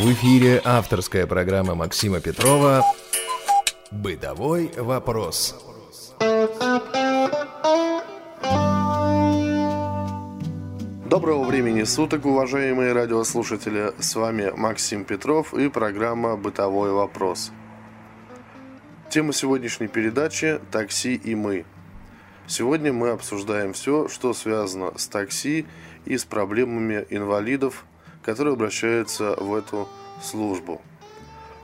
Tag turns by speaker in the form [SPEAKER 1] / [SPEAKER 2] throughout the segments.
[SPEAKER 1] В эфире авторская программа Максима Петрова «Бытовой вопрос».
[SPEAKER 2] Доброго времени суток, уважаемые радиослушатели. С вами Максим Петров и программа «Бытовой вопрос». Тема сегодняшней передачи – такси и мы. Сегодня мы обсуждаем все, что связано с такси и с проблемами инвалидов, которые обращаются в эту службу.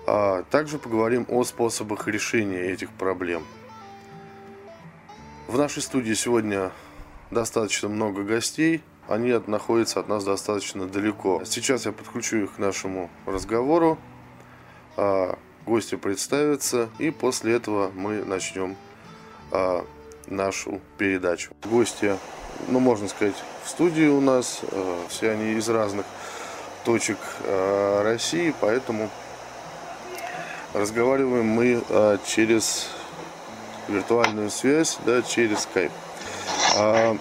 [SPEAKER 2] А также поговорим о способах решения этих проблем. В нашей студии сегодня достаточно много гостей. Они находятся от нас достаточно далеко. Сейчас я подключу их к нашему разговору. А, гости представятся. И после этого мы начнем а, нашу передачу. Гости, ну можно сказать, в студии у нас. А, все они из разных точек России. Поэтому разговариваем мы через виртуальную связь, да, через Skype.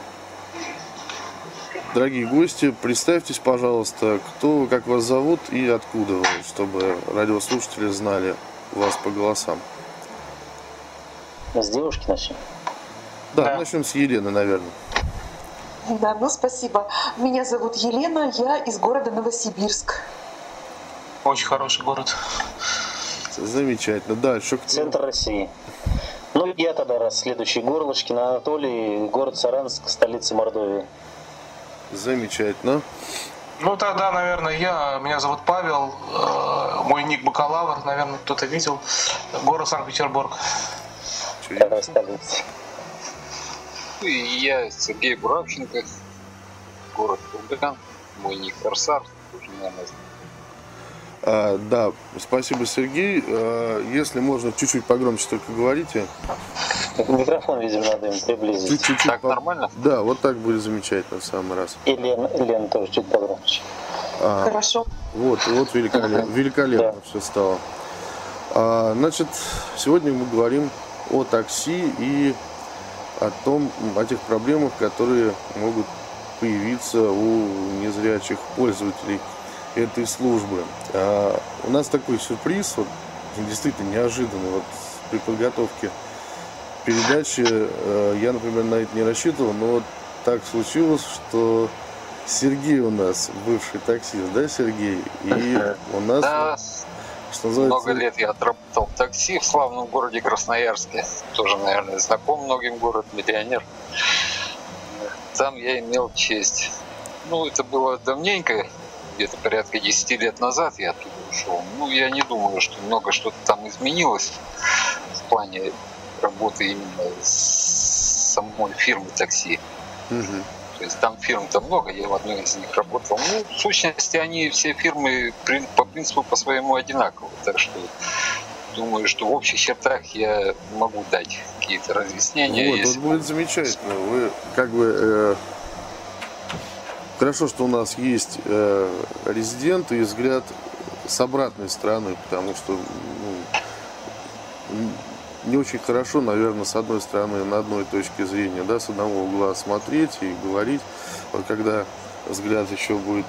[SPEAKER 2] Дорогие гости, представьтесь, пожалуйста, кто как вас зовут и откуда вы, чтобы радиослушатели знали вас по голосам.
[SPEAKER 3] С девушки начнем?
[SPEAKER 2] Да, да. начнем с Елены, наверное.
[SPEAKER 4] Да, ну спасибо. Меня зовут Елена, я из города Новосибирск.
[SPEAKER 5] Очень хороший город.
[SPEAKER 2] Замечательно. Дальше?
[SPEAKER 3] Центр России. Ну, я тогда раз следующий Горлышкин Анатолий, город Саранск, столица Мордовии.
[SPEAKER 2] Замечательно.
[SPEAKER 5] Ну тогда, наверное, я. Меня зовут Павел. Э, мой ник бакалавр, наверное, кто-то видел. Город Санкт-Петербург.
[SPEAKER 6] Я Сергей Буравченко, город Курган, мой ник Корсар, тоже, наверное,
[SPEAKER 2] а, да, спасибо, Сергей. А, если можно, чуть-чуть погромче только говорите.
[SPEAKER 3] Микрофон, видимо, надо им приблизить.
[SPEAKER 6] Чуть-чуть. Так по... нормально?
[SPEAKER 2] Да, вот так будет замечательно в самый раз.
[SPEAKER 3] И Лена, Лена тоже чуть погромче.
[SPEAKER 4] А, Хорошо.
[SPEAKER 2] Вот, вот великолепно, великолепно да. все стало. А, значит, сегодня мы говорим о такси и о том, о тех проблемах, которые могут появиться у незрячих пользователей этой службы. А у нас такой сюрприз, вот, действительно неожиданный, вот при подготовке передачи э, я, например, на это не рассчитывал, но вот так случилось, что Сергей у нас бывший таксист, да, Сергей? И у нас,
[SPEAKER 6] что называется... много лет я отработал в такси в славном городе Красноярске. Тоже, наверное, знаком многим город, миллионер. Там я имел честь. Ну, это было давненько, где-то порядка 10 лет назад я оттуда ушел. Ну, я не думаю, что много что-то там изменилось в плане работы именно с самой фирмы такси. Угу. То есть там фирм-то много, я в одной из них работал. Ну, в сущности, они все фирмы по принципу по своему одинаковы. Так что думаю, что в общих чертах я могу дать какие-то разъяснения.
[SPEAKER 2] Вот, вот будет замечательно. Вы как бы э, Хорошо, что у нас есть э, резидент и взгляд с обратной стороны, потому что ну, не очень хорошо, наверное, с одной стороны, на одной точке зрения, да, с одного угла смотреть и говорить. Вот когда взгляд еще будет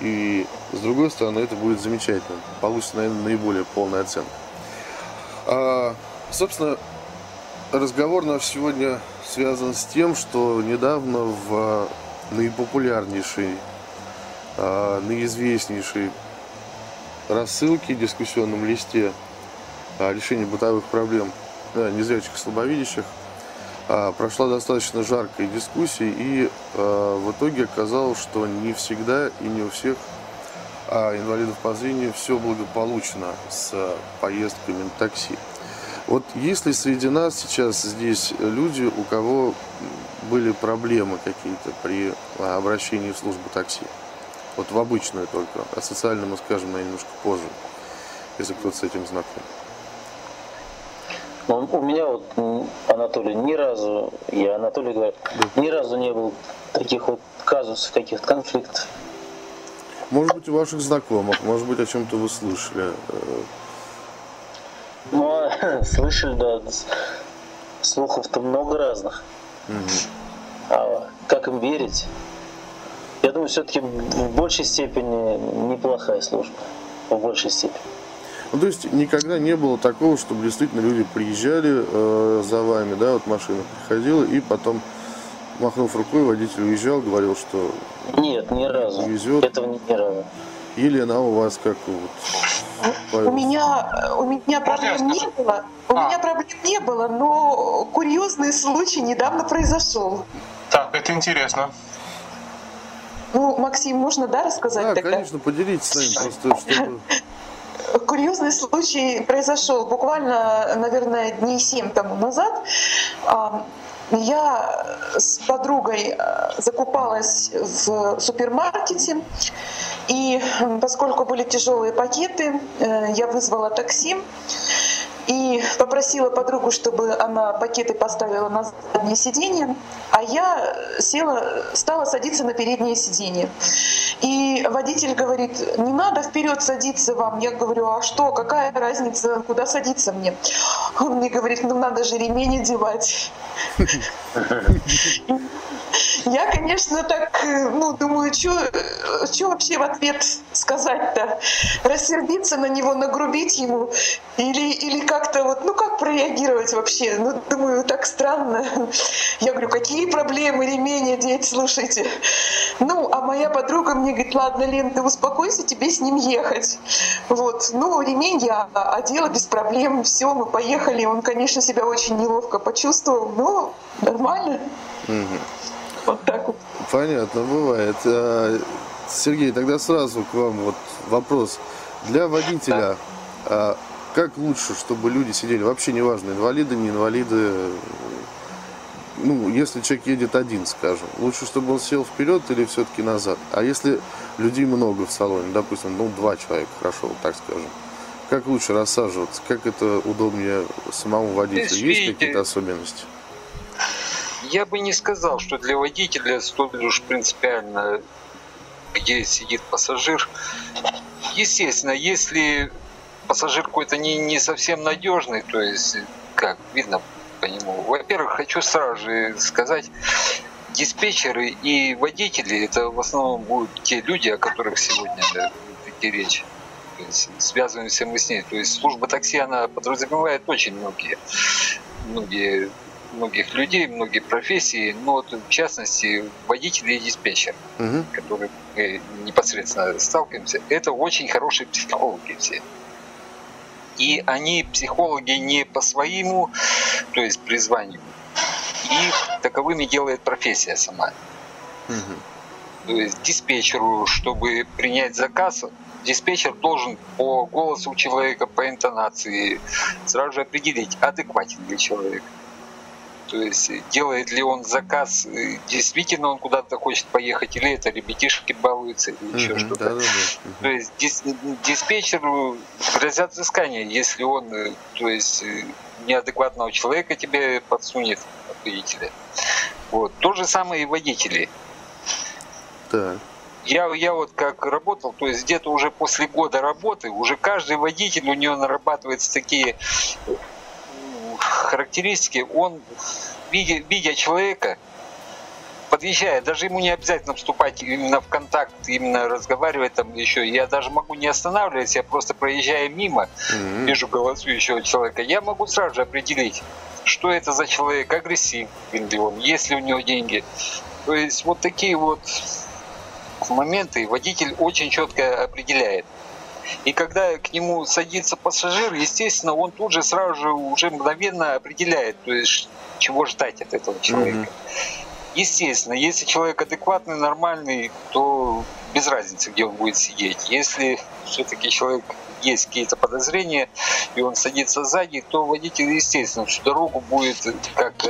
[SPEAKER 2] и с другой стороны, это будет замечательно. Получится, наверное, наиболее полная оценка. А, собственно, разговор наш сегодня связан с тем, что недавно в наипопулярнейший, а, наизвестнейший рассылке, дискуссионном листе о решении бытовых проблем да, незрячих слабовидящих а, прошла достаточно жаркая дискуссия, и а, в итоге оказалось, что не всегда и не у всех инвалидов по зрению все благополучно с поездками на такси. Вот если среди нас сейчас здесь люди, у кого были проблемы какие-то при обращении в службу такси? Вот в обычную только. А социально мы скажем на немножко позже, если кто-то с этим знаком.
[SPEAKER 3] Ну, у меня вот, Анатолий, ни разу, я Анатолий говорю, ни разу не был таких вот казусов, каких-то конфликтов.
[SPEAKER 2] Может быть, у ваших знакомых, может быть, о чем-то вы слышали. Э,
[SPEAKER 3] ну, слышали, да. Слухов-то много разных. Угу. А как им верить? Я думаю, все-таки в большей степени неплохая служба. в большей степени.
[SPEAKER 2] Ну, то есть никогда не было такого, чтобы действительно люди приезжали э, за вами, да, вот машина приходила, и потом, махнув рукой, водитель уезжал, говорил, что...
[SPEAKER 3] Нет, ни разу.
[SPEAKER 2] Везет.
[SPEAKER 3] Этого ни разу.
[SPEAKER 2] Елена, а у вас как вот?
[SPEAKER 4] У меня, у меня проблем не было. У а. меня проблем не было, но курьезный случай недавно произошел.
[SPEAKER 5] Так, это интересно.
[SPEAKER 4] Ну, Максим, можно, да, рассказать
[SPEAKER 2] да,
[SPEAKER 4] тогда?
[SPEAKER 2] конечно, поделитесь с нами просто, чтобы...
[SPEAKER 4] Курьезный случай произошел буквально, наверное, дней семь тому назад. Я с подругой э, закупалась в супермаркете, и поскольку были тяжелые пакеты, э, я вызвала такси и попросила подругу, чтобы она пакеты поставила на заднее сиденье, а я села, стала садиться на переднее сиденье. И водитель говорит, не надо вперед садиться вам. Я говорю, а что, какая разница, куда садиться мне? Он мне говорит, ну надо же ремень одевать. Я, конечно, так, э, ну, думаю, что вообще в ответ сказать-то? Рассердиться на него, нагрубить ему? Или, или как-то вот, ну, как прореагировать вообще? Ну, думаю, так странно. Я говорю, какие проблемы, ремень одеть, слушайте. Ну, а моя подруга мне говорит, ладно, Лен, ты успокойся, тебе с ним ехать. Вот, ну, ремень я одела без проблем, все, мы поехали. Он, конечно, себя очень неловко почувствовал, но нормально. Вот так вот.
[SPEAKER 2] Понятно, бывает. А, Сергей, тогда сразу к вам вот вопрос. Для водителя, да. как лучше, чтобы люди сидели, вообще неважно, инвалиды, не инвалиды, ну, если человек едет один, скажем, лучше, чтобы он сел вперед или все-таки назад? А если людей много в салоне, допустим, ну, два человека, хорошо, так скажем, как лучше рассаживаться? Как это удобнее самому водителю? Есть какие-то особенности?
[SPEAKER 6] Я бы не сказал, что для водителя столь уж принципиально, где сидит пассажир. Естественно, если пассажир какой-то не, не совсем надежный, то есть, как видно по нему. Во-первых, хочу сразу же сказать, диспетчеры и водители это в основном будут те люди, о которых сегодня идти речь. Связываемся мы с ней. То есть служба такси, она подразумевает очень многие, многие многих людей, многие профессии, но вот в частности водители и диспетчер, угу. которые мы непосредственно сталкиваемся, это очень хорошие психологи все. И они психологи не по своему, то есть призванию, их таковыми делает профессия сама. Угу. То есть диспетчеру, чтобы принять заказ, диспетчер должен по голосу человека, по интонации сразу же определить, адекватен ли человек. То есть делает ли он заказ, э, действительно он куда-то хочет поехать, или это ребятишки балуются, или еще mm-hmm, что-то. Да, да, да. То есть дис, диспетчеру грозят взыскания, если он, э, то есть э, неадекватного человека тебе подсунет, видите ли. Вот. То же самое и водители.
[SPEAKER 2] Да.
[SPEAKER 6] Я, я вот как работал, то есть где-то уже после года работы, уже каждый водитель, у него нарабатываются такие характеристики, он, видя, видя человека, подъезжая, даже ему не обязательно вступать именно в контакт, именно разговаривать там еще. Я даже могу не останавливаться, я просто проезжая мимо, mm-hmm. вижу голосующего человека, я могу сразу же определить, что это за человек, агрессивен ли он, есть ли у него деньги. То есть вот такие вот моменты водитель очень четко определяет. И когда к нему садится пассажир, естественно, он тут же сразу же уже мгновенно определяет, то есть чего ждать от этого человека. Mm-hmm. Естественно, если человек адекватный, нормальный, то без разницы, где он будет сидеть. Если все-таки человек есть какие-то подозрения, и он садится сзади, то водитель, естественно, всю дорогу будет как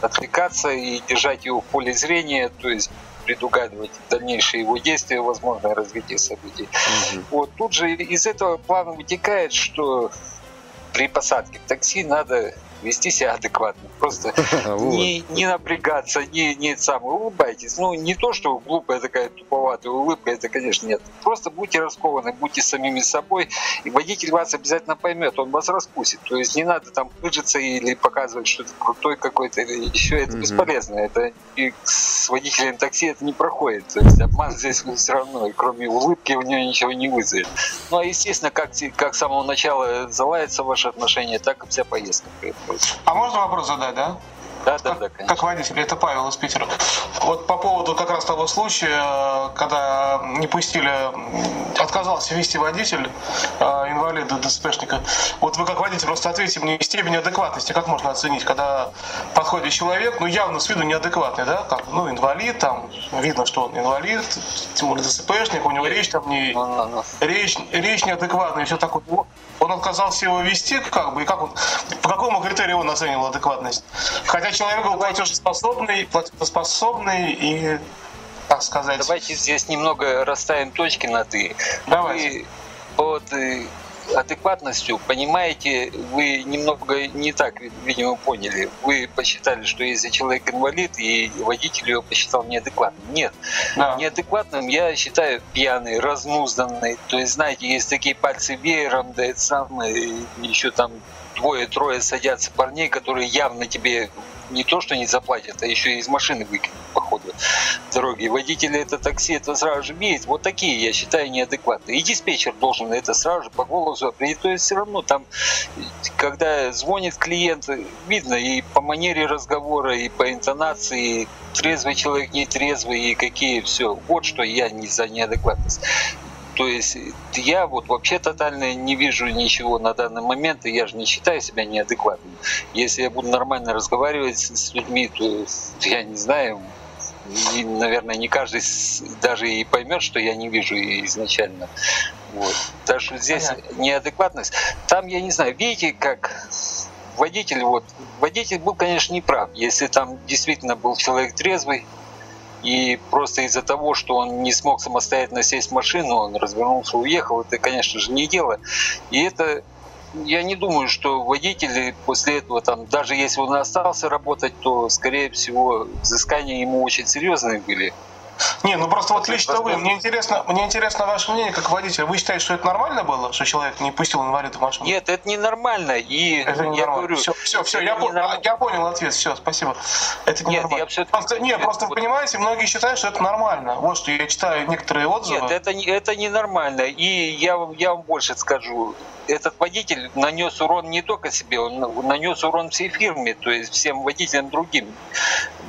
[SPEAKER 6] отвлекаться и держать его в поле зрения, то есть предугадывать дальнейшие его действия, возможное развитие событий. Угу. Вот тут же из этого плана вытекает, что при посадке в такси надо вести себя адекватно. Просто не, не напрягаться, не, не сам улыбайтесь. Ну, не то, что глупая такая туповатая улыбка, это, конечно, нет. Просто будьте раскованы, будьте самими собой, и водитель вас обязательно поймет, он вас раскусит. То есть не надо там пыжиться или показывать, что ты крутой какой-то, еще это бесполезно. Это и с водителем такси это не проходит. То есть обман здесь все равно, и кроме улыбки у него ничего не вызовет. Ну, а естественно, как, как с самого начала залается ваши отношения, так и вся поездка.
[SPEAKER 5] А можно вопрос задать, да?
[SPEAKER 6] Да, да, да,
[SPEAKER 5] конечно. Как водитель, это Павел из Питера. Вот по поводу как раз того случая, когда не пустили, отказался вести водитель, э, инвалида, ДСПшника. Вот вы как водитель просто ответьте мне степень адекватности, как можно оценить, когда подходит человек, ну явно с виду неадекватный, да, как, ну инвалид, там видно, что он инвалид, тем более ДСПшник, у него речь там не, ну, ну, ну. речь, речь неадекватная, все такое. Он отказался его вести, как бы, и как он, по какому критерию он оценивал адекватность? Хотя человек был платежеспособный, платежеспособный и, так сказать...
[SPEAKER 6] Давайте здесь немного расставим точки над «и».
[SPEAKER 5] Давайте. Вы
[SPEAKER 6] под э, адекватностью, понимаете, вы немного не так, видимо, поняли. Вы посчитали, что если человек инвалид, и водитель его посчитал неадекватным. Нет. Да. Неадекватным я считаю пьяный, разнузданный. То есть, знаете, есть такие пальцы веером, да это самое, еще там двое-трое садятся парней, которые явно тебе не то, что не заплатят, а еще и из машины выкинут по ходу дороги. Водители это такси это сразу же видят. Вот такие, я считаю, неадекватные. И диспетчер должен это сразу же по голосу определить. То есть все равно там, когда звонит клиент, видно и по манере разговора, и по интонации, трезвый человек, нетрезвый, и какие все. Вот что я не за неадекватность. То есть я вот вообще тотально не вижу ничего на данный момент, и я же не считаю себя неадекватным. Если я буду нормально разговаривать с людьми, то я не знаю, и, наверное, не каждый даже и поймет, что я не вижу изначально. Вот. Так что здесь Понятно. неадекватность. Там, я не знаю, видите, как водитель, вот, водитель был, конечно, не прав. Если там действительно был человек трезвый, и просто из-за того, что он не смог самостоятельно сесть в машину, он развернулся, уехал, это, конечно же, не дело. И это я не думаю, что водители после этого, там, даже если он остался работать, то, скорее всего, взыскания ему очень серьезные были.
[SPEAKER 5] Не, ну просто вот лично вы, мне интересно, мне интересно ваше мнение как водитель. Вы считаете, что это нормально было, что человек не пустил инвалида в машину?
[SPEAKER 6] Нет, это не нормально. И это не я нормально. говорю,
[SPEAKER 5] все, все, все я, по, я понял ответ, все, спасибо. Это не Нет, нормально. Я просто, нет, просто вот... понимаете, многие считают, что это нормально. Вот что я читаю некоторые отзывы.
[SPEAKER 6] Нет, это, это не нормально. И я, я вам больше скажу этот водитель нанес урон не только себе, он нанес урон всей фирме, то есть всем водителям другим.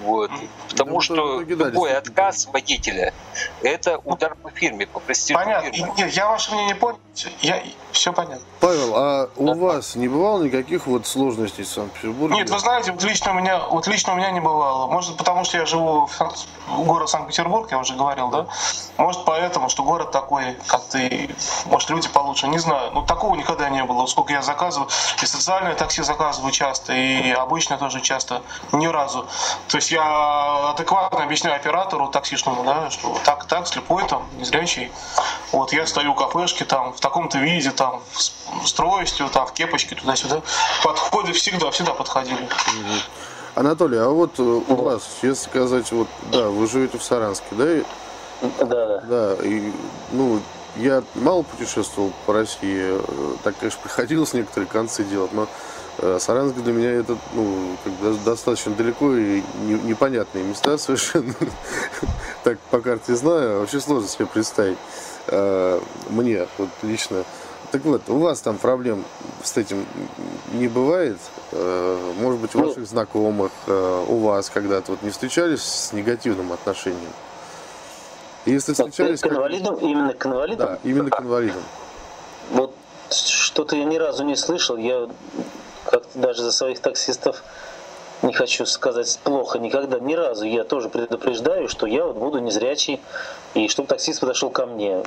[SPEAKER 6] Вот. Потому ну, что любой отказ водителя – это удар по фирме, по престижу
[SPEAKER 5] Понятно.
[SPEAKER 6] фирмы.
[SPEAKER 5] Нет, я ваше мнение понял. Я... Все понятно.
[SPEAKER 2] Павел, а у да. вас не бывало никаких вот сложностей в Санкт-Петербурге?
[SPEAKER 5] Нет, вы знаете, вот лично у меня, вот лично у меня не бывало. Может, потому что я живу в, Сан... в городе Санкт-Петербург, я уже говорил, да? Может, поэтому, что город такой, как ты, может, люди получше, не знаю. Но такого никогда не было. Сколько я заказываю, и социальное такси заказываю часто, и обычно тоже часто, ни разу. То есть я адекватно объясняю оператору таксишному, да, что так, так, слепой там, незрячий. Вот я стою в кафешке там, в таком-то виде, там, с тростью, там, в кепочке, туда-сюда. Подходы всегда, всегда подходили.
[SPEAKER 2] Анатолий, а вот э, у вас, если сказать, вот, да, вы живете в Саранске, да?
[SPEAKER 3] Да, да.
[SPEAKER 2] Да, и, ну, я мало путешествовал по России, э, так, конечно, приходилось некоторые концы делать, но э, Саранск для меня это ну, достаточно далеко и непонятные места совершенно. так по карте знаю, а вообще сложно себе представить. Э, мне вот лично. Так вот, у вас там проблем с этим не бывает? Может быть, у ну, ваших знакомых, у вас когда-то вот не встречались с негативным отношением? Если встречались...
[SPEAKER 3] К инвалидам? Как... Именно к инвалидам?
[SPEAKER 2] Да, именно к инвалидам.
[SPEAKER 3] Вот что-то я ни разу не слышал. Я как-то даже за своих таксистов не хочу сказать плохо никогда, ни разу. Я тоже предупреждаю, что я вот буду незрячий, и чтобы таксист подошел ко мне.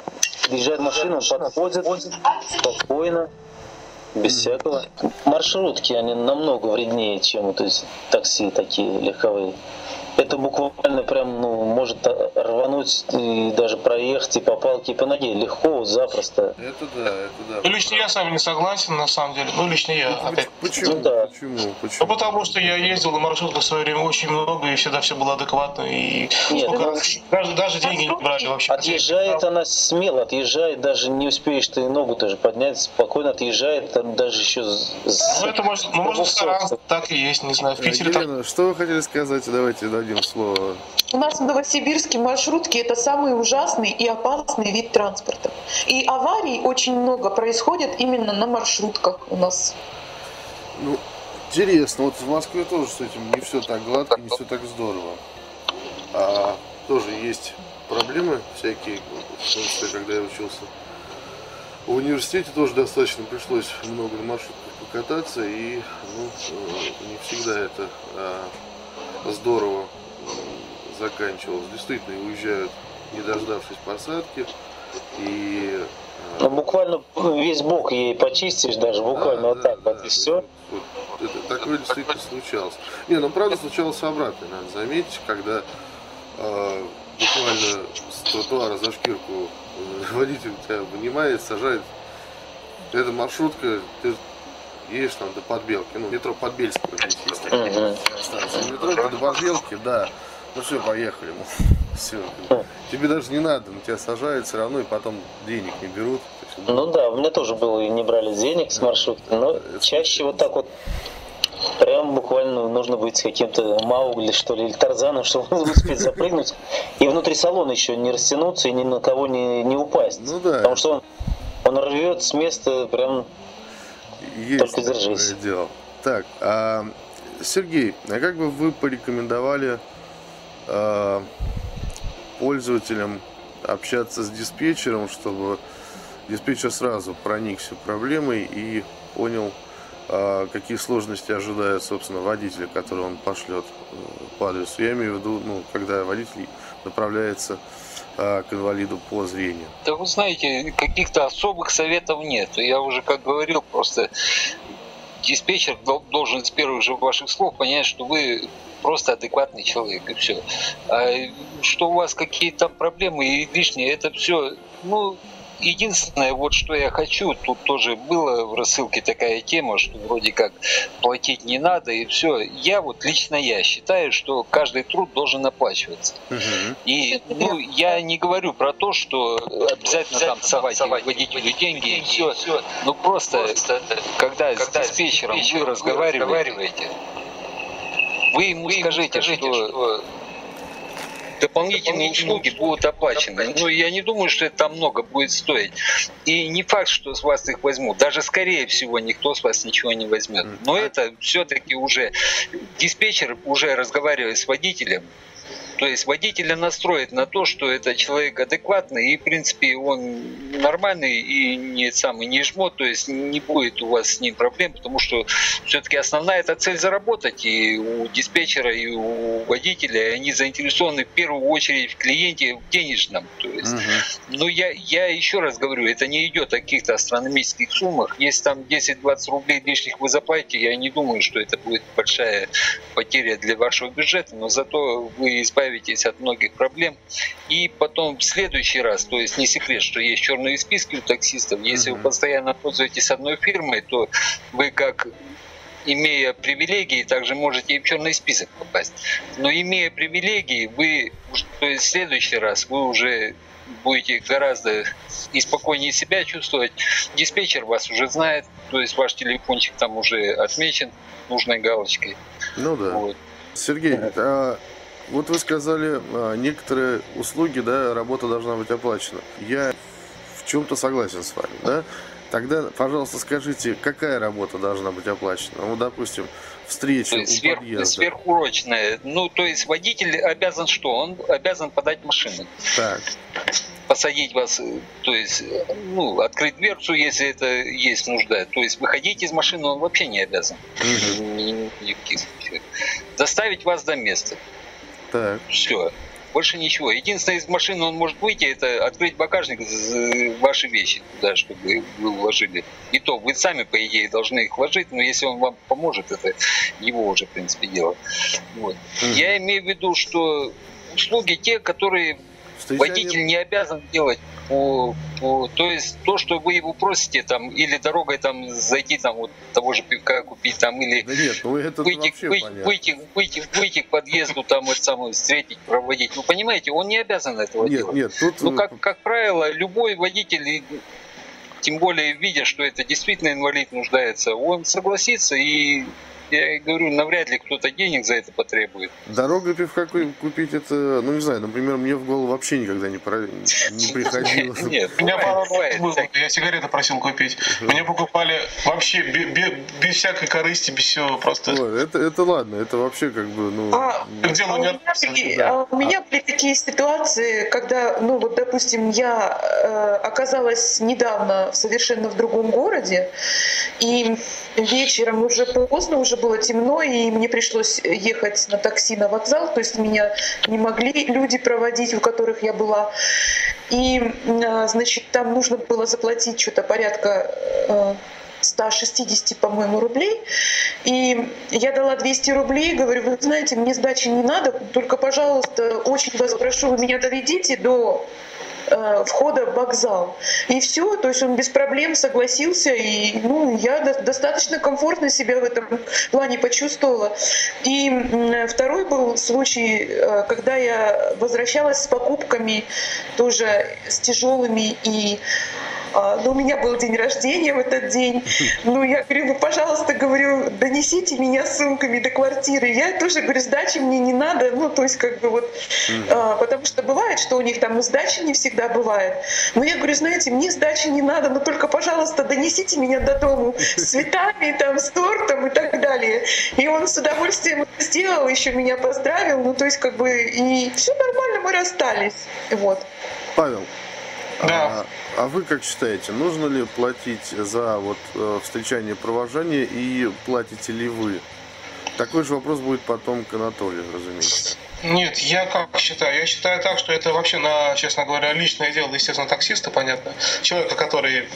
[SPEAKER 3] Приезжает машина, он подходит спокойно, без всякого. Маршрутки, они намного вреднее, чем вот эти такси такие легковые. Это буквально прям, ну, может рвануть и даже проехать и по палке, и по ноге легко, запросто.
[SPEAKER 2] Это да, это да.
[SPEAKER 5] Ну, лично я с вами не согласен, на самом деле. Ну, лично я,
[SPEAKER 2] ну,
[SPEAKER 5] опять.
[SPEAKER 2] Почему? Ну, да. Почему? Почему?
[SPEAKER 5] Ну, потому что я ездил на маршрутках в свое время очень много, и всегда все было адекватно, и
[SPEAKER 3] Нет,
[SPEAKER 5] сколько ну, даже, даже деньги не брали вообще.
[SPEAKER 3] Отъезжает она смело, отъезжает, даже не успеешь ты ногу тоже поднять, спокойно отъезжает, там даже еще...
[SPEAKER 5] Ну, это может, ну, может, так и есть, не знаю. В Питере
[SPEAKER 2] Елена, так... что вы хотели сказать? Давайте дадим слово.
[SPEAKER 4] У нас в Новосибирске маршрутки – это самый ужасный и опасный вид транспорта. И аварий очень много происходит именно на маршрутках у нас.
[SPEAKER 2] Ну, интересно. Вот в Москве тоже с этим не все так гладко, не все так здорово. А тоже есть проблемы всякие, в том числе, когда я учился в университете тоже достаточно пришлось много на маршрутках покататься, и ну, э, не всегда это а, здорово заканчивалось. Действительно, уезжают, не дождавшись посадки, и
[SPEAKER 3] а, ну, буквально весь бок ей почистишь даже, буквально да, вот да, так да, вот, и все.
[SPEAKER 2] Вот, это, такое действительно случалось. Не, ну правда случалось обратно, надо заметить, когда э, буквально с тротуара за шкирку водитель тебя вынимает, сажает. Это маршрутка, ты едешь там до Подбелки, ну, метро Подбельского здесь есть такие станции метро, до Подбелки, да. Ну все, поехали. Все. Тебе даже не надо, на тебя сажают все равно, и потом денег не берут.
[SPEAKER 3] Ну да, у меня тоже было, и не брали денег с маршрутки, но чаще вот так вот Прям буквально нужно быть каким-то Маугли, что ли, или Тарзаном, чтобы успеть запрыгнуть. И внутри салона еще не растянуться и ни на кого не, не упасть. Ну да. Потому что он, он рвет с места прям
[SPEAKER 2] Есть только держись. Дело. Так, а, Сергей, а как бы вы порекомендовали а, пользователям общаться с диспетчером, чтобы диспетчер сразу проникся проблемой и понял, а какие сложности ожидает, собственно, водителя, который он пошлет э, по адресу. Я имею в виду, ну, когда водитель направляется к инвалиду по зрению.
[SPEAKER 6] Да вы знаете, каких-то особых советов нет. Я уже, как говорил, просто диспетчер должен с первых же ваших слов понять, что вы просто адекватный человек и все. А что у вас какие-то проблемы и лишние, это все, ну, Единственное, вот что я хочу, тут тоже было в рассылке такая тема, что вроде как платить не надо и все. Я вот лично я считаю, что каждый труд должен оплачиваться. Угу. И ну, я не говорю про то, что обязательно там совать, совать водителю деньги и все. Ну просто, просто когда, когда с диспетчером вы разговариваете, вы ему скажите, что дополнительные услуги будут оплачены. Но ну, я не думаю, что это там много будет стоить. И не факт, что с вас их возьмут. Даже скорее всего никто с вас ничего не возьмет. Но это все-таки уже диспетчер уже разговаривает с водителем, то есть водителя настроить на то, что это человек адекватный, и, в принципе, он нормальный и не самый не жмот, то есть не будет у вас с ним проблем, потому что все-таки основная это цель заработать, и у диспетчера, и у водителя, они заинтересованы в первую очередь в клиенте в денежном. То есть, угу. Но я, я еще раз говорю, это не идет о каких-то астрономических суммах. Если там 10-20 рублей лишних вы заплатите, я не думаю, что это будет большая потеря для вашего бюджета, но зато вы избавитесь избавитесь от многих проблем. И потом в следующий раз, то есть не секрет, что есть черные списки у таксистов, если вы постоянно пользуетесь одной фирмой, то вы как имея привилегии, также можете и в черный список попасть. Но имея привилегии, вы, то есть в следующий раз вы уже будете гораздо и спокойнее себя чувствовать. Диспетчер вас уже знает, то есть ваш телефончик там уже отмечен нужной галочкой.
[SPEAKER 2] Ну да. Вот. Сергей, а вот вы сказали, а, некоторые услуги, да, работа должна быть оплачена. Я в чем-то согласен с вами, да? Тогда, пожалуйста, скажите, какая работа должна быть оплачена? Ну, допустим, встреча у
[SPEAKER 6] сверх, подъезда. Сверхурочная. Ну, то есть водитель обязан что? Он обязан подать машину.
[SPEAKER 2] Так.
[SPEAKER 6] Посадить вас, то есть, ну, открыть дверцу, если это есть нужда. То есть выходить из машины он вообще не обязан. Угу. Доставить вас до места.
[SPEAKER 2] Так.
[SPEAKER 6] Все. Больше ничего. Единственное, из машины он может выйти, это открыть багажник, ваши вещи туда, чтобы вы уложили. И то вы сами, по идее, должны их вложить, но если он вам поможет, это его уже, в принципе, дело. Вот. Mm-hmm. Я имею в виду, что услуги те, которые водитель не обязан делать по, по, то есть то, что вы его просите там, или дорогой там зайти там вот того же пивка купить там, или
[SPEAKER 2] да нет, ну, это выйти,
[SPEAKER 6] выйти, выйти, выйти, выйти к подъезду там это самое встретить, проводить. Вы понимаете, он не обязан этого
[SPEAKER 2] нет,
[SPEAKER 6] делать.
[SPEAKER 2] Нет, тут...
[SPEAKER 6] Ну, как, как правило, любой водитель, тем более видя, что это действительно инвалид нуждается, он согласится и я говорю, навряд ли кто-то денег за это потребует.
[SPEAKER 2] Дорога пивка купить это, ну не знаю, например, мне в голову вообще никогда не, про... не приходило.
[SPEAKER 5] Нет, меня пару раз было, я сигареты просил купить. Мне покупали вообще без всякой корысти, без всего просто.
[SPEAKER 2] Это, это ладно, это вообще как бы, ну...
[SPEAKER 4] А, не а у меня были такие ситуации, когда, ну вот, допустим, я э, оказалась недавно совершенно в другом городе, и вечером уже поздно, уже было темно, и мне пришлось ехать на такси на вокзал, то есть меня не могли люди проводить, у которых я была. И, а, значит, там нужно было заплатить что-то порядка 160, э, по-моему, рублей. И я дала 200 рублей, говорю, вы знаете, мне сдачи не надо, только, пожалуйста, очень вас прошу, вы меня доведите до входа в вокзал. И все, то есть он без проблем согласился, и ну, я до, достаточно комфортно себя в этом плане почувствовала. И э, второй был случай, э, когда я возвращалась с покупками тоже с тяжелыми и но ну, у меня был день рождения в этот день. Ну, я говорю, ну, пожалуйста, говорю, донесите меня сумками до квартиры. Я тоже говорю, сдачи мне не надо. Ну, то есть, как бы вот, а, потому что бывает, что у них там и сдачи не всегда бывает. Но я говорю, знаете, мне сдачи не надо, но только, пожалуйста, донесите меня до дому с цветами, там, с тортом и так далее. И он с удовольствием это сделал, еще меня поздравил. Ну, то есть, как бы, и все нормально, мы расстались. Вот.
[SPEAKER 2] Павел, да. А, а вы как считаете, нужно ли платить за вот э, встречание провожания и платите ли вы? Такой же вопрос будет потом к Анатолию, разумеется.
[SPEAKER 5] Нет, я как считаю? Я считаю так, что это вообще, на, честно говоря, личное дело, естественно, таксиста, понятно. Человека, который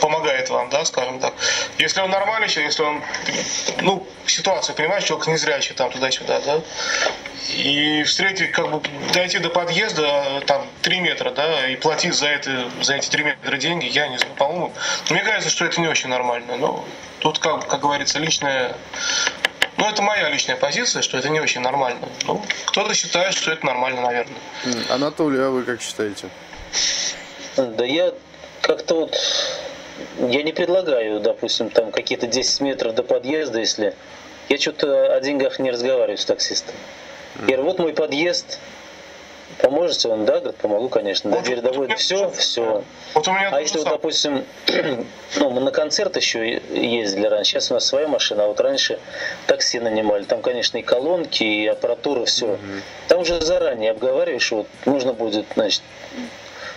[SPEAKER 5] помогает вам, да, скажем так. Если он нормальный человек, если он, ну, ситуацию, понимаешь, человек незрячий там туда-сюда, да, и встретить, как бы дойти до подъезда, там, 3 метра, да, и платить за, это, за эти 3 метра деньги, я не знаю, по-моему, мне кажется, что это не очень нормально, но тут, как, как говорится, личная ну, это моя личная позиция, что это не очень нормально. Ну, кто-то считает, что это нормально, наверное.
[SPEAKER 2] Анатолий, а вы как считаете?
[SPEAKER 3] Да я как-то вот... Я не предлагаю, допустим, там какие-то 10 метров до подъезда, если... Я что-то о деньгах не разговариваю с таксистом. Я говорю, вот мой подъезд, поможете? Он, да, говорит, помогу, конечно. До двери доводит, все, все.
[SPEAKER 5] Вот у меня
[SPEAKER 3] а если вот, допустим, ну, мы на концерт еще ездили раньше, сейчас у нас своя машина, а вот раньше такси нанимали, там, конечно, и колонки, и аппаратура, все. Угу. Там уже заранее обговариваешь, вот нужно будет, значит,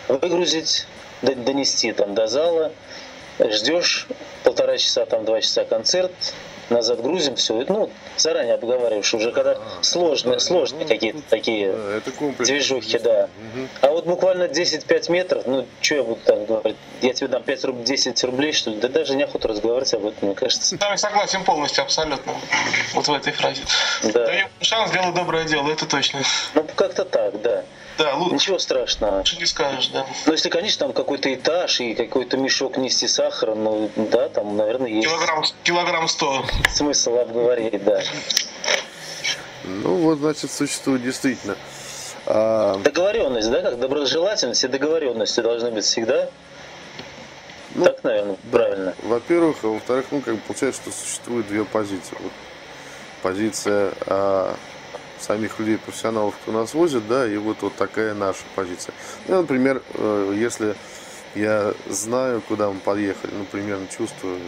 [SPEAKER 3] выгрузить, донести там до зала, ждешь полтора часа, там два часа концерт, назад грузим все. Ну, заранее обговариваешь, уже когда а, сложные, да, сложные ну, какие-то такие
[SPEAKER 2] это
[SPEAKER 3] движухи, да. Угу. А вот буквально 10-5 метров, ну, что я буду там говорить? Я тебе дам 5 рублей, 10 рублей, что ли? Да даже неохота разговаривать об этом, мне кажется.
[SPEAKER 5] Да, я согласен полностью, абсолютно. Вот в этой фразе. Да. Даем шанс сделать доброе дело, это точно.
[SPEAKER 3] Ну, как-то так, да.
[SPEAKER 5] Да, лучше.
[SPEAKER 3] Ничего страшного.
[SPEAKER 5] Лучше не скажешь, да.
[SPEAKER 3] Ну, если, конечно, там какой-то этаж и какой-то мешок нести сахара, ну, да, там, наверное, есть...
[SPEAKER 5] Килограмм, килограмм сто.
[SPEAKER 3] Смысл обговорить, да.
[SPEAKER 2] Ну, вот, значит, существует действительно.
[SPEAKER 3] А... Договоренность, да, как доброжелательность и договоренности должны быть всегда. Ну, так, наверное, да. правильно.
[SPEAKER 2] Во-первых, а во-вторых, ну, как бы получается, что существует две позиции. Вот позиция а, самих людей, профессионалов, кто нас возит, да, и вот, вот такая наша позиция. Ну, например, э, если я знаю, куда мы подъехали, ну, примерно чувствую,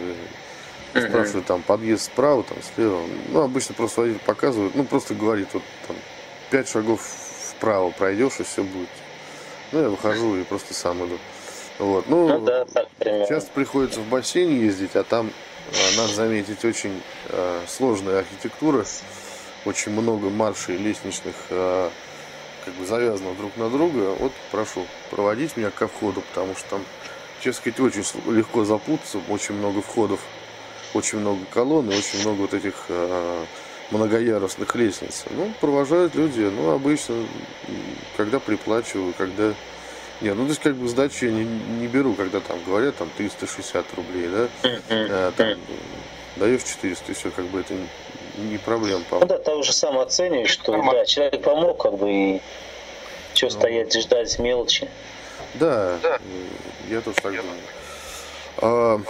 [SPEAKER 2] uh-huh. спрашиваю, там, подъезд справа, там, слева, ну, обычно просто водитель показывает, ну, просто говорит, вот, там, пять шагов вправо пройдешь, и все будет. Ну, я выхожу и просто сам иду. Вот, ну, ну да, так, часто приходится в бассейн ездить, а там, э, надо заметить, очень э, сложная архитектура, очень много маршей, лестничных, э, как бы завязаны друг на друга, вот прошу проводить меня ко входу, потому что там, честно сказать, очень легко запутаться, очень много входов, очень много колонн и очень много вот этих э, многоярусных лестниц. Ну, провожают люди, ну, обычно, когда приплачиваю, когда... Не, ну, то есть, как бы, сдачи я не, не беру, когда там говорят, там, 360 рублей, да, а, там, даешь 400, и все, как бы, это не проблема.
[SPEAKER 3] Ну, да, ты уже сам оцениваешь, что, да, человек помог, как бы, и что ну, стоять, ждать мелочи.
[SPEAKER 2] Да, да. я тоже так думаю.
[SPEAKER 5] А...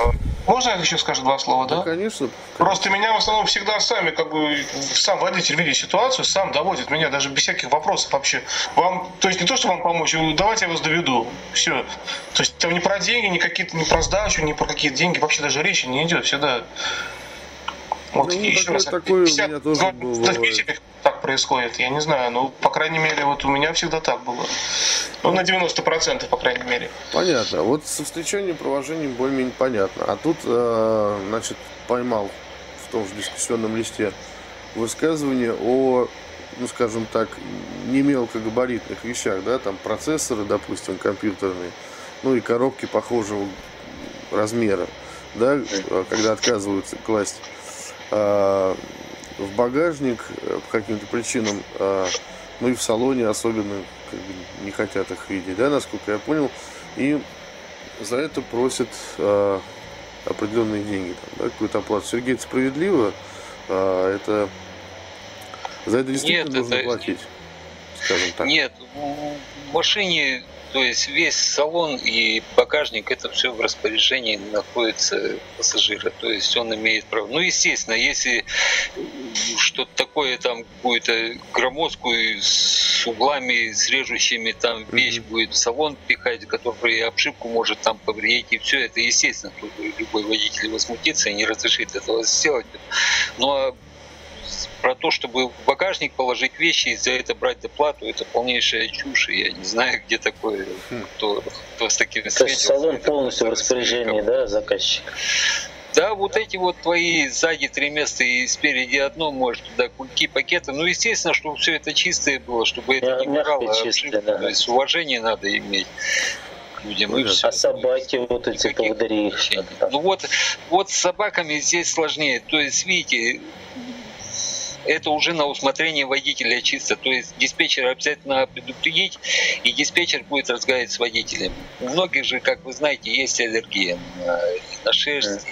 [SPEAKER 5] Можно я еще скажу два слова, да?
[SPEAKER 2] да? Конечно.
[SPEAKER 5] Просто меня в основном всегда сами, как бы, сам водитель видит ситуацию, сам доводит меня даже без всяких вопросов вообще. Вам, то есть не то, что вам помочь, давайте я вас доведу. Все. То есть там не про деньги, не какие-то, не про сдачу, не про какие деньги, вообще даже речи не идет всегда.
[SPEAKER 2] Вот, ну, еще такой, раз. Такой 50, у меня тоже был,
[SPEAKER 5] так происходит, я не знаю, ну, по крайней мере, вот у меня всегда так было. Ну, на 90%, по крайней мере.
[SPEAKER 2] Понятно. Вот со встречанием, провожением более-менее понятно. А тут, э, значит, поймал в том же дискуссионном листе высказывание о, ну, скажем так, не мелкогабаритных вещах, да, там процессоры, допустим, компьютерные, ну и коробки похожего размера, да, когда отказываются класть в багажник э, по каким-то причинам, э, ну и в салоне особенно как бы, не хотят их видеть, да, насколько я понял, и за это просят э, определенные деньги, там, да, какую-то оплату. Сергей, это справедливо? Э, это за это действительно Нет, нужно это... платить, скажем так.
[SPEAKER 6] Нет, в машине то есть весь салон и багажник, это все в распоряжении находится пассажира. То есть он имеет право. Ну, естественно, если что-то такое там какую-то громоздкую с углами, с режущими там вещь mm-hmm. будет в салон пихать, который обшивку может там повредить, и все это, естественно, любой водитель возмутится и не разрешит этого сделать. Но про то, чтобы в багажник положить вещи и за это брать доплату, это полнейшая чушь. Я не знаю, где такое, хм. кто, кто с таким
[SPEAKER 3] То есть салон полностью в распоряжении, да, заказчика?
[SPEAKER 6] Да, вот эти вот твои сзади три места и спереди одно, может, туда кульки, пакеты. Ну, естественно, чтобы все это чистое было, чтобы это не морало. Чистое, да. То есть уважение надо иметь людям. И
[SPEAKER 3] все. А собаки вот эти поводыри.
[SPEAKER 6] Ну вот, вот с собаками здесь сложнее. То есть, видите, это уже на усмотрение водителя чисто. То есть диспетчер обязательно предупредить, и диспетчер будет разговаривать с водителем. У многих же, как вы знаете, есть аллергия на, шерсть.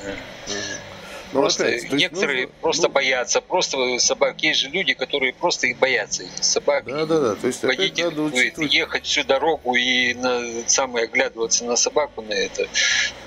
[SPEAKER 6] Ну, просто опять, некоторые нужно, просто ну, боятся, просто собак. Есть же люди, которые просто их боятся этих собак.
[SPEAKER 2] Да, да, да. То есть
[SPEAKER 6] водитель будет ехать всю дорогу и на, самое оглядываться на собаку на это.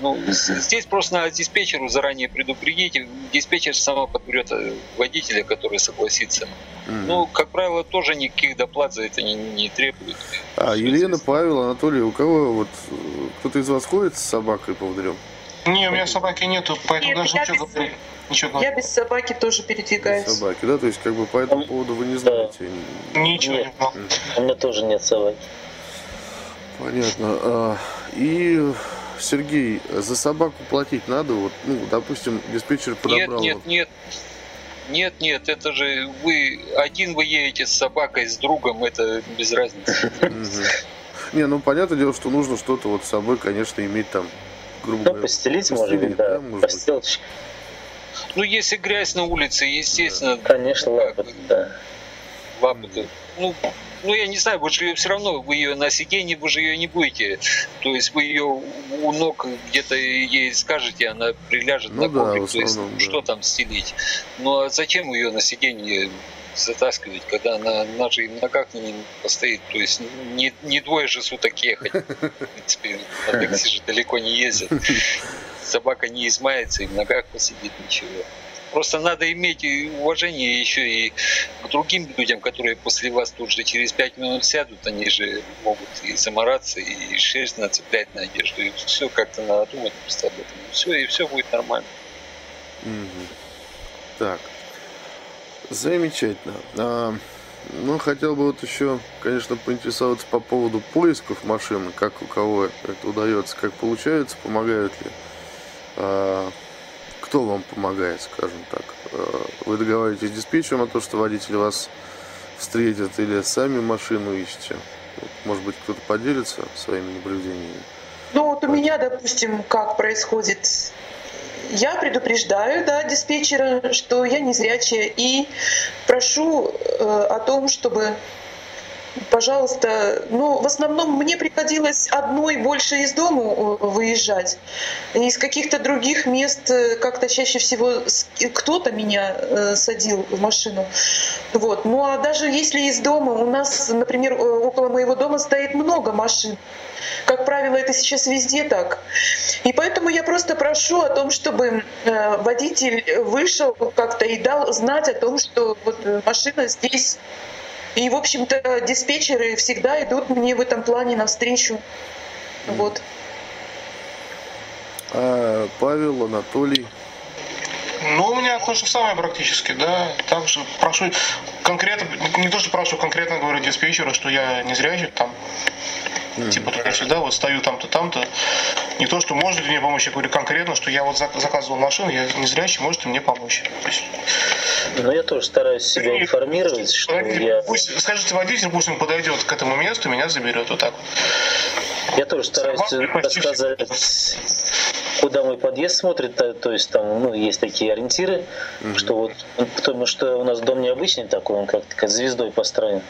[SPEAKER 6] Ну, здесь просто надо диспетчеру заранее предупредить. Диспетчер сама подберет э, водителя, который согласится. Mm. Ну, как правило, тоже никаких доплат за это не, не требует.
[SPEAKER 2] А Елена, Павел, Анатолий, у кого вот э, кто-то из вас ходит с собакой по поводырем?
[SPEAKER 5] Не, у меня собаки нету, поэтому Нет, даже ничего без... говорить.
[SPEAKER 4] Ничего. Я без собаки тоже передвигаюсь. Без
[SPEAKER 2] собаки, да? То есть как бы по этому поводу вы не знаете?
[SPEAKER 5] Да. Ничего нет.
[SPEAKER 3] У меня тоже нет собаки.
[SPEAKER 2] Понятно. А, и Сергей, за собаку платить надо? Вот, ну, допустим, диспетчер подобрал.
[SPEAKER 6] Нет, нет, нет. Нет, нет, это же вы один вы едете с собакой, с другом, это без разницы.
[SPEAKER 2] Не, ну понятное дело, что нужно что-то вот с собой, конечно, иметь там
[SPEAKER 3] грубо говоря. Ну, постелить, может быть, да, да постелочек.
[SPEAKER 6] Ну, если грязь на улице, естественно. Да.
[SPEAKER 3] Конечно, лапы, да.
[SPEAKER 6] Лапы, ну, ну, я не знаю, вы же ее все равно, вы ее на сиденье, вы же ее не будете. То есть вы ее у ног где-то ей скажете, она приляжет ну, на коврик, да, то есть да. что там стелить. Ну а зачем ее на сиденье затаскивать, когда она на же на ногах не постоит. То есть не, не двое же суток ехать. В принципе, на же далеко не ездят. Собака не измается и в ногах посидит, ничего. Просто надо иметь уважение еще и к другим людям, которые после вас тут же через пять минут сядут, они же могут и замораться, и шерсть нацеплять на одежду, и все как-то надо думать просто об этом. Все, и все будет нормально.
[SPEAKER 2] Угу. Так, Замечательно. А, ну, хотел бы вот еще, конечно, поинтересоваться по поводу поисков машин, как у кого это удается, как получается, помогают ли. А, кто вам помогает, скажем так? А, вы договариваетесь с диспетчером о том, что водитель вас встретят или сами машину ищете? Может быть, кто-то поделится своими наблюдениями?
[SPEAKER 4] Ну вот у меня, допустим, как происходит я предупреждаю да, диспетчера, что я незрячая, и прошу э, о том, чтобы пожалуйста, ну, в основном мне приходилось одной больше из дома э, выезжать. Из каких-то других мест э, как-то чаще всего кто-то меня э, садил в машину. Вот. Ну а даже если из дома, у нас, например, около моего дома стоит много машин. Как правило, это сейчас везде так. И поэтому я просто прошу о том, чтобы водитель вышел как-то и дал знать о том, что вот машина здесь и, в общем-то, диспетчеры всегда идут мне в этом плане навстречу. Вот.
[SPEAKER 2] А Павел, Анатолий?
[SPEAKER 5] Ну, у меня то же самое практически, да. Также прошу конкретно, не то, что прошу конкретно говорю диспетчеру, что я не зрячий, там, Mm. Типа туда-сюда, вот стою там-то, там-то. Не то, что может мне помочь, я говорю конкретно, что я вот заказывал машину, я не зрячий, можете мне помочь.
[SPEAKER 3] Ну, я тоже стараюсь себя информировать, что я...
[SPEAKER 5] Пусть, скажите водитель, пусть он подойдет к этому месту, меня заберет вот так вот.
[SPEAKER 3] Я тоже стараюсь рассказать куда мой подъезд смотрит, то, то есть там ну, есть такие ориентиры, mm-hmm. что вот потому что у нас дом необычный такой, он как, как звездой построен.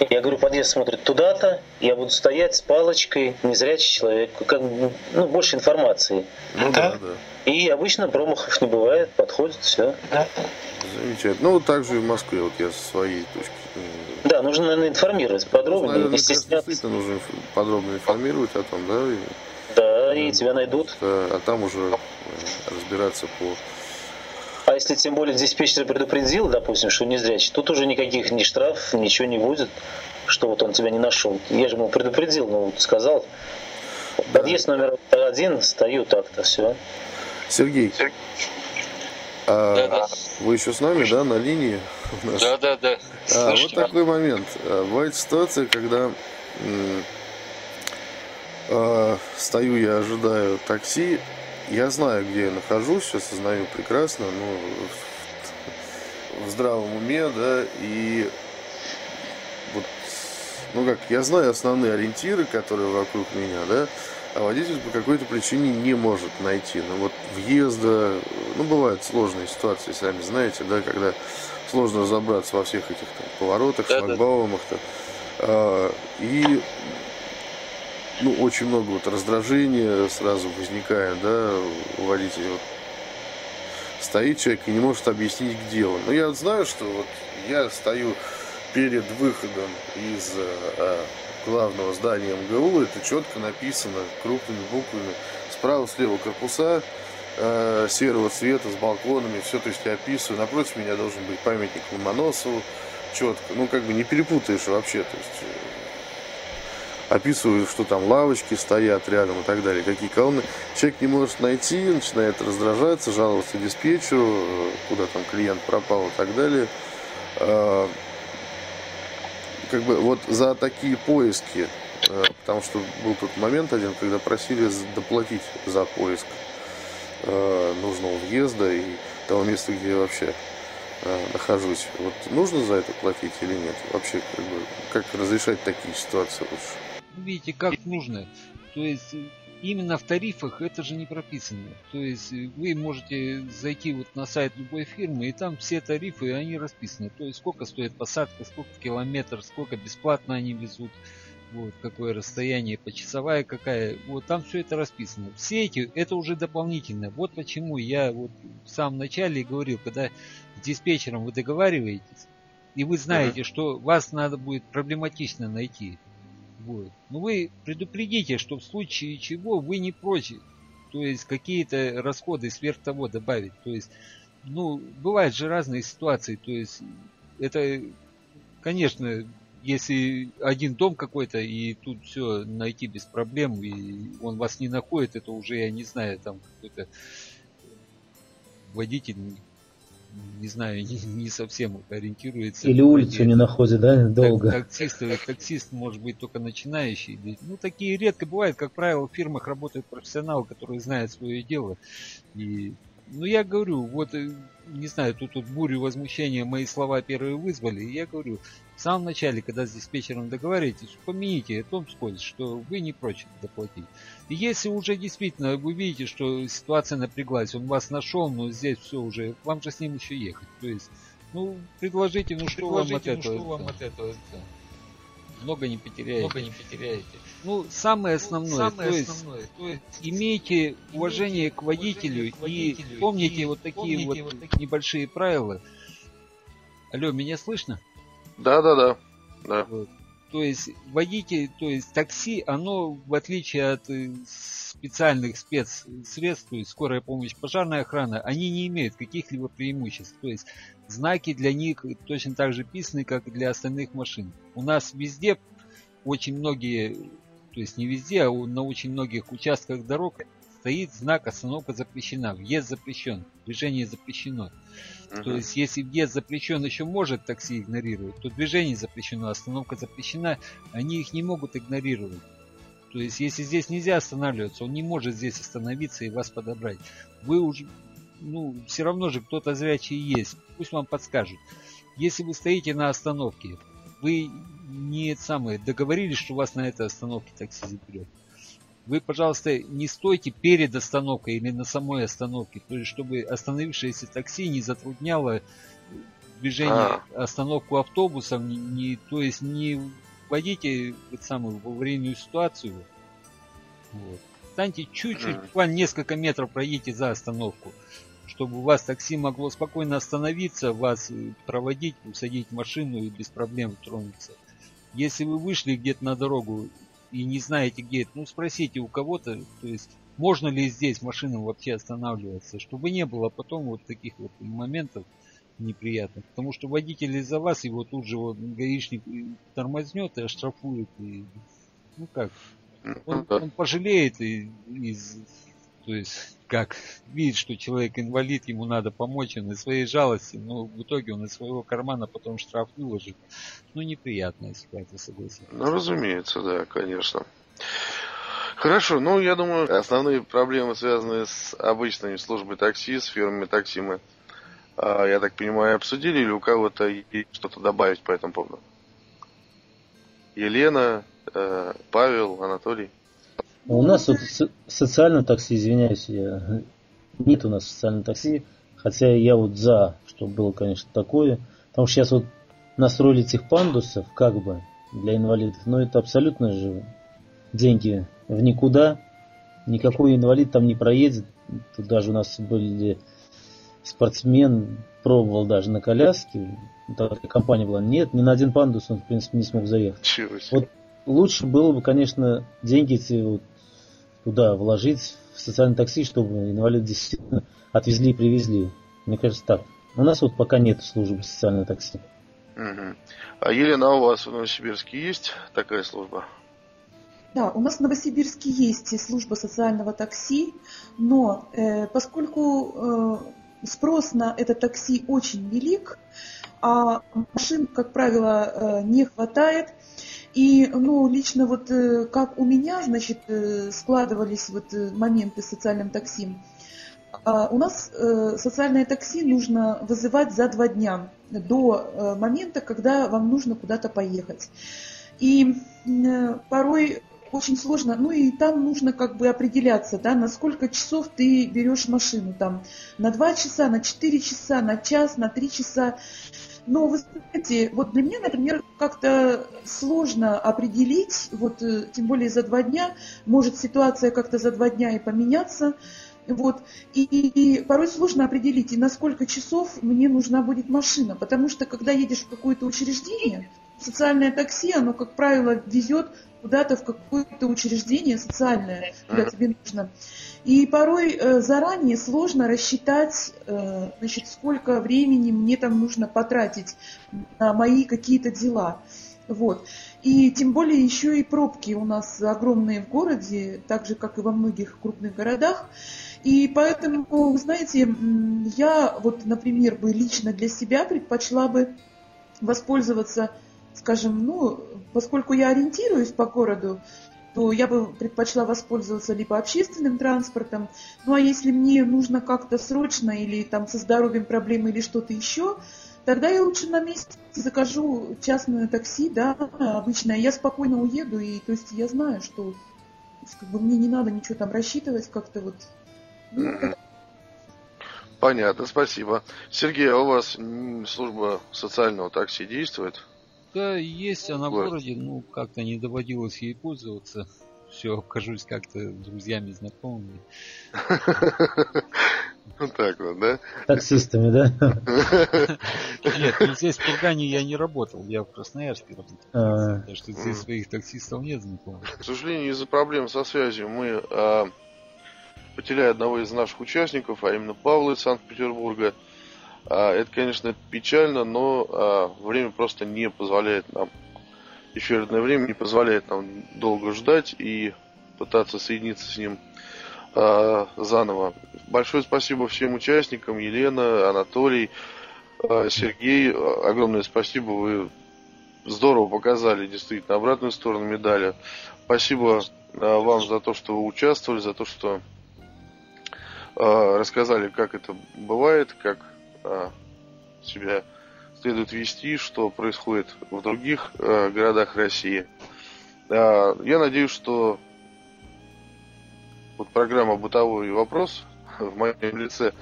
[SPEAKER 3] Я говорю, подъезд смотрит туда-то, я буду стоять с палочкой, незрячий человек, как, ну, больше информации.
[SPEAKER 2] Ну да, да.
[SPEAKER 3] И обычно промахов не бывает, подходит, все. Да.
[SPEAKER 2] Замечательно. Ну, вот так же и в Москве, вот я со своей точки.
[SPEAKER 3] Да, нужно, наверное, информировать подробно.
[SPEAKER 2] Наверное, не стесняться. Действительно нужно подробно информировать о том, да?
[SPEAKER 3] Да, и тебя найдут.
[SPEAKER 2] А, а там уже э, разбираться по
[SPEAKER 3] а если тем более диспетчер предупредил, допустим, что не зрячий, тут уже никаких ни штраф, ничего не будет, что вот он тебя не нашел. Я же ему предупредил, ну, сказал. Подъезд номер один, стою так-то, все.
[SPEAKER 2] Сергей, а да, да. вы еще с нами, да, на линии?
[SPEAKER 7] Да, да, да.
[SPEAKER 2] А, вот такой момент. А, бывает ситуация, когда э, стою я ожидаю такси, я знаю, где я нахожусь, осознаю прекрасно, ну, в здравом уме, да, и вот, ну как, я знаю основные ориентиры, которые вокруг меня, да, а водитель по какой-то причине не может найти. Ну вот въезда, ну бывают сложные ситуации, сами знаете, да, когда сложно разобраться во всех этих там, поворотах, да, шлагбаумах-то. А, и ну, очень много вот раздражения сразу возникает, да, у водителя. Вот стоит человек и не может объяснить, где он. Но я вот знаю, что вот я стою перед выходом из а, главного здания МГУ, это четко написано крупными буквами. Справа, слева корпуса э, серого цвета с балконами, все, то есть я описываю. Напротив меня должен быть памятник Ломоносову, четко. Ну, как бы не перепутаешь вообще, то есть описывают, что там лавочки стоят рядом и так далее, какие колонны. Человек не может найти, начинает раздражаться, жаловаться диспетчеру, э, куда там клиент пропал и так далее. А, как бы вот за такие поиски, э, потому что был тот момент один, когда просили доплатить за поиск э, нужного въезда и того места, где я вообще нахожусь. Вот нужно за это платить или нет? Вообще, как, бы, как разрешать такие ситуации лучше?
[SPEAKER 6] Видите, как нужно. То есть именно в тарифах это же не прописано. То есть вы можете зайти вот на сайт любой фирмы, и там все тарифы, они расписаны. То есть сколько стоит посадка, сколько километр, сколько бесплатно они везут, вот какое расстояние, почасовая какая. Вот там все это расписано. Все эти, это уже дополнительно. Вот почему я вот в самом начале говорил, когда с диспетчером вы договариваетесь, и вы знаете, uh-huh. что вас надо будет проблематично найти будет. Но вы предупредите, что в случае чего вы не прочь, то есть какие-то расходы сверх того добавить. То есть, ну, бывают же разные ситуации. То есть, это, конечно, если один дом какой-то, и тут все найти без проблем, и он вас не находит, это уже, я не знаю, там какой-то водитель не знаю, не, не совсем ориентируется.
[SPEAKER 3] Или улицу не находит, да, долго.
[SPEAKER 6] Таксист, таксист может быть только начинающий. Ну, такие редко бывают. Как правило, в фирмах работают профессионалы, которые знают свое дело. И Ну, я говорю, вот, э, не знаю, тут, тут бурю возмущения мои слова первые вызвали. Я говорю, в самом начале, когда с диспетчером договариваетесь, помяните о том вскользь, что вы не прочь доплатить. И если уже действительно вы видите, что ситуация напряглась, он вас нашел, но здесь все уже, вам же с ним еще ехать. То есть, ну, предложите, ну что предложите, вам от ну, этого? Что вам от этого? много не потеряете. Много не потеряете. Ну, самое основное, самое то, есть, основное то есть имейте уважение к водителю, к водителю и помните и вот такие помните вот, вот такие... небольшие правила. Алло, меня слышно?
[SPEAKER 2] Да, да, да. да. Вот.
[SPEAKER 6] То есть водитель, то есть такси, оно в отличие от э, специальных спецсредств, то есть скорая помощь, пожарная охрана, они не имеют каких-либо преимуществ. То есть знаки для них точно так же писаны, как и для остальных машин. У нас везде очень многие, то есть не везде, а на очень многих участках дорог стоит знак «Остановка запрещена», «Въезд запрещен», «Движение запрещено». Uh-huh. То есть, если въезд запрещен, еще может такси игнорировать, то движение запрещено, остановка запрещена, они их не могут игнорировать. То есть, если здесь нельзя останавливаться, он не может здесь остановиться и вас подобрать. Вы уже, ну, все равно же кто-то зрячий есть, пусть вам подскажут. Если вы стоите на остановке, вы не самые договорились, что вас на этой остановке такси заберет вы, пожалуйста, не стойте перед остановкой или на самой остановке, то есть чтобы остановившееся такси не затрудняло движение, а. остановку автобусов, не, не, то есть не вводите вот самую аварийную ситуацию. Вот. Станьте чуть-чуть, буквально несколько метров пройдите за остановку, чтобы у вас такси могло спокойно остановиться, вас проводить, усадить в машину и без проблем тронуться. Если вы вышли где-то на дорогу и не знаете, где это, ну спросите у кого-то, то есть можно ли здесь машинам вообще останавливаться, чтобы не было потом вот таких вот моментов неприятных. Потому что водитель из-за вас его тут же вот гаишник тормознет и оштрафует. И, ну как, он, он пожалеет и, и то есть как видит, что человек инвалид, ему надо помочь, он из своей жалости, но в итоге он из своего кармана потом штраф выложит. Ну, неприятная ситуация, согласен.
[SPEAKER 2] Ну, разумеется, да, конечно. Хорошо, ну, я думаю, основные проблемы, связанные с обычными службой такси, с фирмами такси мы, а, я так понимаю, обсудили, или у кого-то есть что-то добавить по этому поводу? Елена, э, Павел, Анатолий?
[SPEAKER 3] У нас вот социальное такси, извиняюсь, я... нет у нас социального такси, хотя я вот за, чтобы было, конечно, такое. Потому что сейчас вот настроили этих пандусов, как бы, для инвалидов, но это абсолютно же деньги в никуда. Никакой инвалид там не проедет. Тут даже у нас были спортсмен, пробовал даже на коляске. Такая компания была. Нет, ни на один пандус он, в принципе, не смог заехать. Вот лучше было бы, конечно, деньги эти вот туда вложить в социальное такси, чтобы инвалид действительно отвезли и привезли. Мне кажется так. У нас вот пока нет службы социального такси.
[SPEAKER 2] Угу. А Елена, у вас в Новосибирске есть такая служба?
[SPEAKER 4] Да, у нас в Новосибирске есть служба социального такси, но э, поскольку э, спрос на это такси очень велик, а машин, как правило, э, не хватает, и, ну, лично вот э, как у меня, значит, э, складывались вот э, моменты с социальным такси. А, у нас социальное такси нужно вызывать за два дня до момента, когда вам нужно куда-то поехать. И порой очень сложно, ну и там нужно как бы определяться, да, на сколько часов ты берешь машину, там, на два часа, на четыре часа, на час, на три часа. Но вы знаете, вот для меня, например, как-то сложно определить, вот э, тем более за два дня, может ситуация как-то за два дня и поменяться, вот. И, и, и порой сложно определить, и на сколько часов мне нужна будет машина. Потому что когда едешь в какое-то учреждение, социальное такси, оно, как правило, везет куда-то в какое-то учреждение социальное, куда тебе нужно. И порой э, заранее сложно рассчитать, э, значит, сколько времени мне там нужно потратить на мои какие-то дела. Вот. И тем более еще и пробки у нас огромные в городе, так же, как и во многих крупных городах. И поэтому, знаете, я вот, например, бы лично для себя предпочла бы воспользоваться, скажем, ну, поскольку я ориентируюсь по городу, то я бы предпочла воспользоваться либо общественным транспортом, ну а если мне нужно как-то срочно или там со здоровьем проблемы или что-то еще, тогда я лучше на месте закажу частное такси, да, обычное, я спокойно уеду, и то есть я знаю, что как бы мне не надо ничего там рассчитывать как-то вот.
[SPEAKER 2] Понятно, спасибо. Сергей, а у вас служба социального такси действует?
[SPEAKER 6] Да, есть она в городе, ну, как-то не доводилось ей пользоваться. Все, окажусь как-то друзьями, знакомыми.
[SPEAKER 2] Вот так вот, да?
[SPEAKER 3] Таксистами, да?
[SPEAKER 6] Нет, ну здесь в Кургане я не работал, я в Красноярске работал. А. Так что здесь своих таксистов нет знакомых.
[SPEAKER 2] К сожалению, из-за проблем со связью мы а, потеряли одного из наших участников, а именно Павла из Санкт-Петербурга. А, это, конечно, печально, но а, время просто не позволяет нам, эфирное время не позволяет нам долго ждать и пытаться соединиться с ним а, заново. Большое спасибо всем участникам, Елена, Анатолий, Сергей. Огромное спасибо, вы здорово показали действительно обратную сторону медали. Спасибо вам за то, что вы участвовали, за то, что рассказали, как это бывает, как а, себя следует вести, что происходит в других а, городах России. А, я надеюсь, что вот программа «Бытовой вопрос» в моем лице,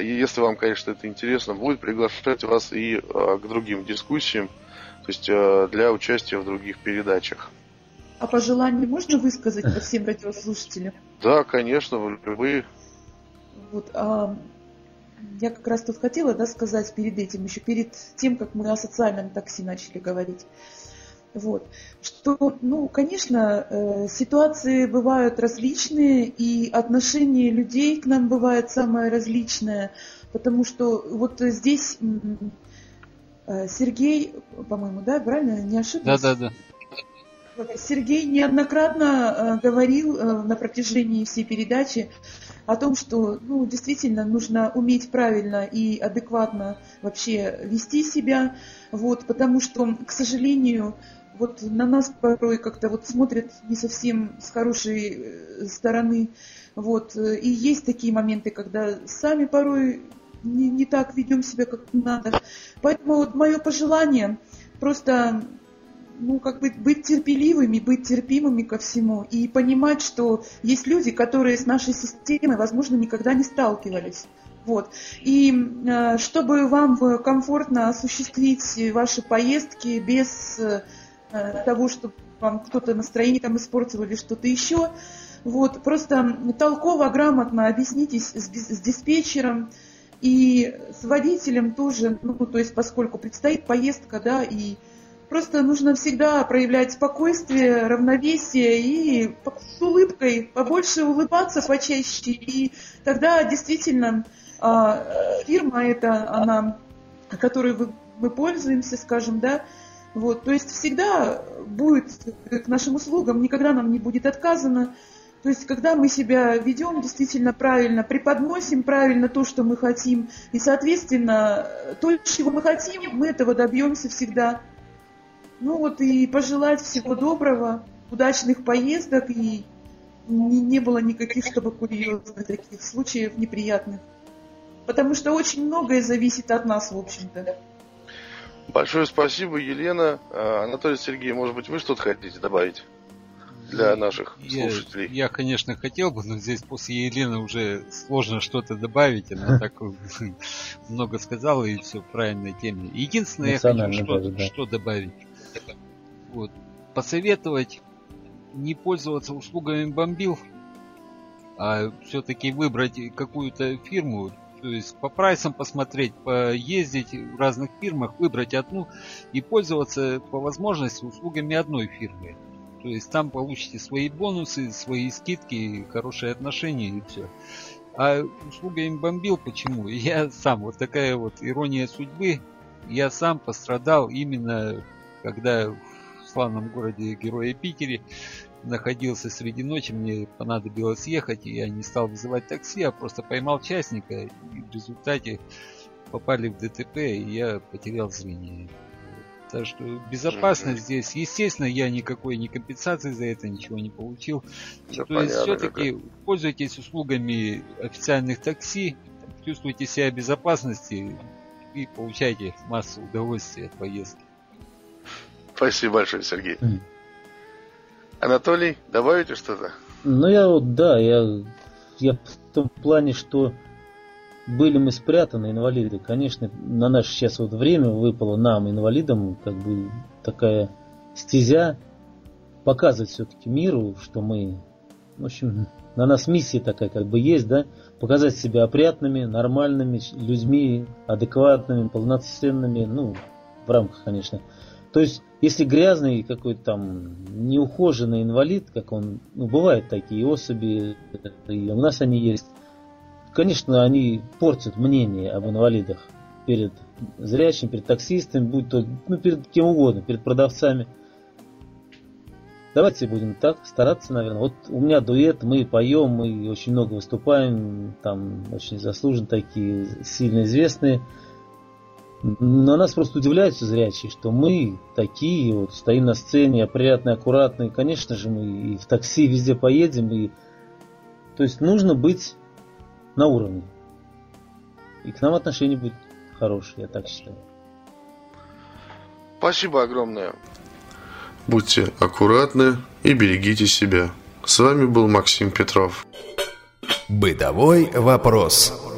[SPEAKER 2] если вам, конечно, это интересно, будет приглашать вас и к другим дискуссиям, то есть для участия в других передачах.
[SPEAKER 4] А пожелания можно высказать по всем радиослушателям?
[SPEAKER 2] Да, конечно, любые.
[SPEAKER 4] Вот, а я как раз тут хотела да, сказать перед этим, еще перед тем, как мы о социальном такси начали говорить. Вот. Что, ну, конечно, э, ситуации бывают различные, и отношение людей к нам бывает самое различное, потому что вот здесь э, Сергей, по-моему, да, правильно, не ошибся?
[SPEAKER 6] Да, да,
[SPEAKER 4] да. Сергей неоднократно э, говорил на протяжении всей передачи о том, что ну, действительно нужно уметь правильно и адекватно вообще вести себя, вот, потому что, к сожалению, вот на нас порой как-то вот смотрят не совсем с хорошей э, стороны, вот, и есть такие моменты, когда сами порой не, не так ведем себя, как надо. Поэтому вот мое пожелание просто ну, как бы быть терпеливыми, быть терпимыми ко всему и понимать, что есть люди, которые с нашей системой, возможно, никогда не сталкивались. Вот. И э, чтобы вам комфортно осуществить ваши поездки без э, того, чтобы вам кто-то настроение там испортил или что-то еще, вот, просто толково, грамотно объяснитесь с, с диспетчером и с водителем тоже, ну, то есть поскольку предстоит поездка, да, и Просто нужно всегда проявлять спокойствие, равновесие и с улыбкой побольше улыбаться почаще. И тогда действительно а, фирма эта, она, которой мы пользуемся, скажем, да, вот, то есть всегда будет к нашим услугам, никогда нам не будет отказано. То есть, когда мы себя ведем действительно правильно, преподносим правильно то, что мы хотим, и, соответственно, то, чего мы хотим, мы этого добьемся всегда. Ну вот и пожелать всего доброго, удачных поездок и не, не было никаких, чтобы курьезных таких случаев неприятных. Потому что очень многое зависит от нас, в общем-то.
[SPEAKER 2] Большое спасибо, Елена. А, Анатолий Сергей, может быть, вы что-то хотите добавить для наших
[SPEAKER 6] я,
[SPEAKER 2] слушателей?
[SPEAKER 6] Я, конечно, хотел бы, но здесь после Елены уже сложно что-то добавить. Она так много сказала и все в правильной теме. Единственное, я хочу что, что добавить. Вот. Посоветовать не пользоваться услугами бомбил, а все-таки выбрать какую-то фирму, то есть по прайсам посмотреть, поездить в разных фирмах, выбрать одну и пользоваться по возможности услугами одной фирмы. То есть там получите свои бонусы, свои скидки, хорошие отношения и все. А услугами бомбил почему? Я сам, вот такая вот ирония судьбы, я сам пострадал именно когда в славном городе Героя Питере находился среди ночи, мне понадобилось ехать, и я не стал вызывать такси, а просто поймал частника, и в результате попали в ДТП, и я потерял зрение. Так что безопасность здесь, естественно, я никакой ни компенсации за это ничего не получил. Все То есть все-таки пользуйтесь услугами официальных такси, чувствуйте себя в безопасности и получайте массу удовольствия от поездки.
[SPEAKER 2] Спасибо большое, Сергей. Mm. Анатолий, добавите что-то?
[SPEAKER 3] Ну я вот, да, я, я в том плане, что были мы спрятаны, инвалиды. Конечно, на наше сейчас вот время выпало нам, инвалидам, как бы такая стезя показывать все-таки миру, что мы, в общем, на нас миссия такая как бы есть, да, показать себя опрятными, нормальными людьми, адекватными, полноценными, ну, в рамках, конечно. То есть, если грязный какой-то там неухоженный инвалид, как он, ну, бывают такие особи, и у нас они есть, конечно, они портят мнение об инвалидах перед зрячим, перед таксистами, будь то, ну, перед кем угодно, перед продавцами. Давайте будем так стараться, наверное. Вот у меня дуэт, мы поем, мы очень много выступаем, там очень заслуженно такие, сильно известные. Но нас просто удивляются зрячие, что мы такие, вот стоим на сцене, опрятные, аккуратные. Конечно же, мы и в такси везде поедем. И... То есть нужно быть на уровне. И к нам отношение будет хорошее, я так считаю.
[SPEAKER 2] Спасибо огромное. Будьте аккуратны и берегите себя. С вами был Максим Петров.
[SPEAKER 1] Бытовой вопрос.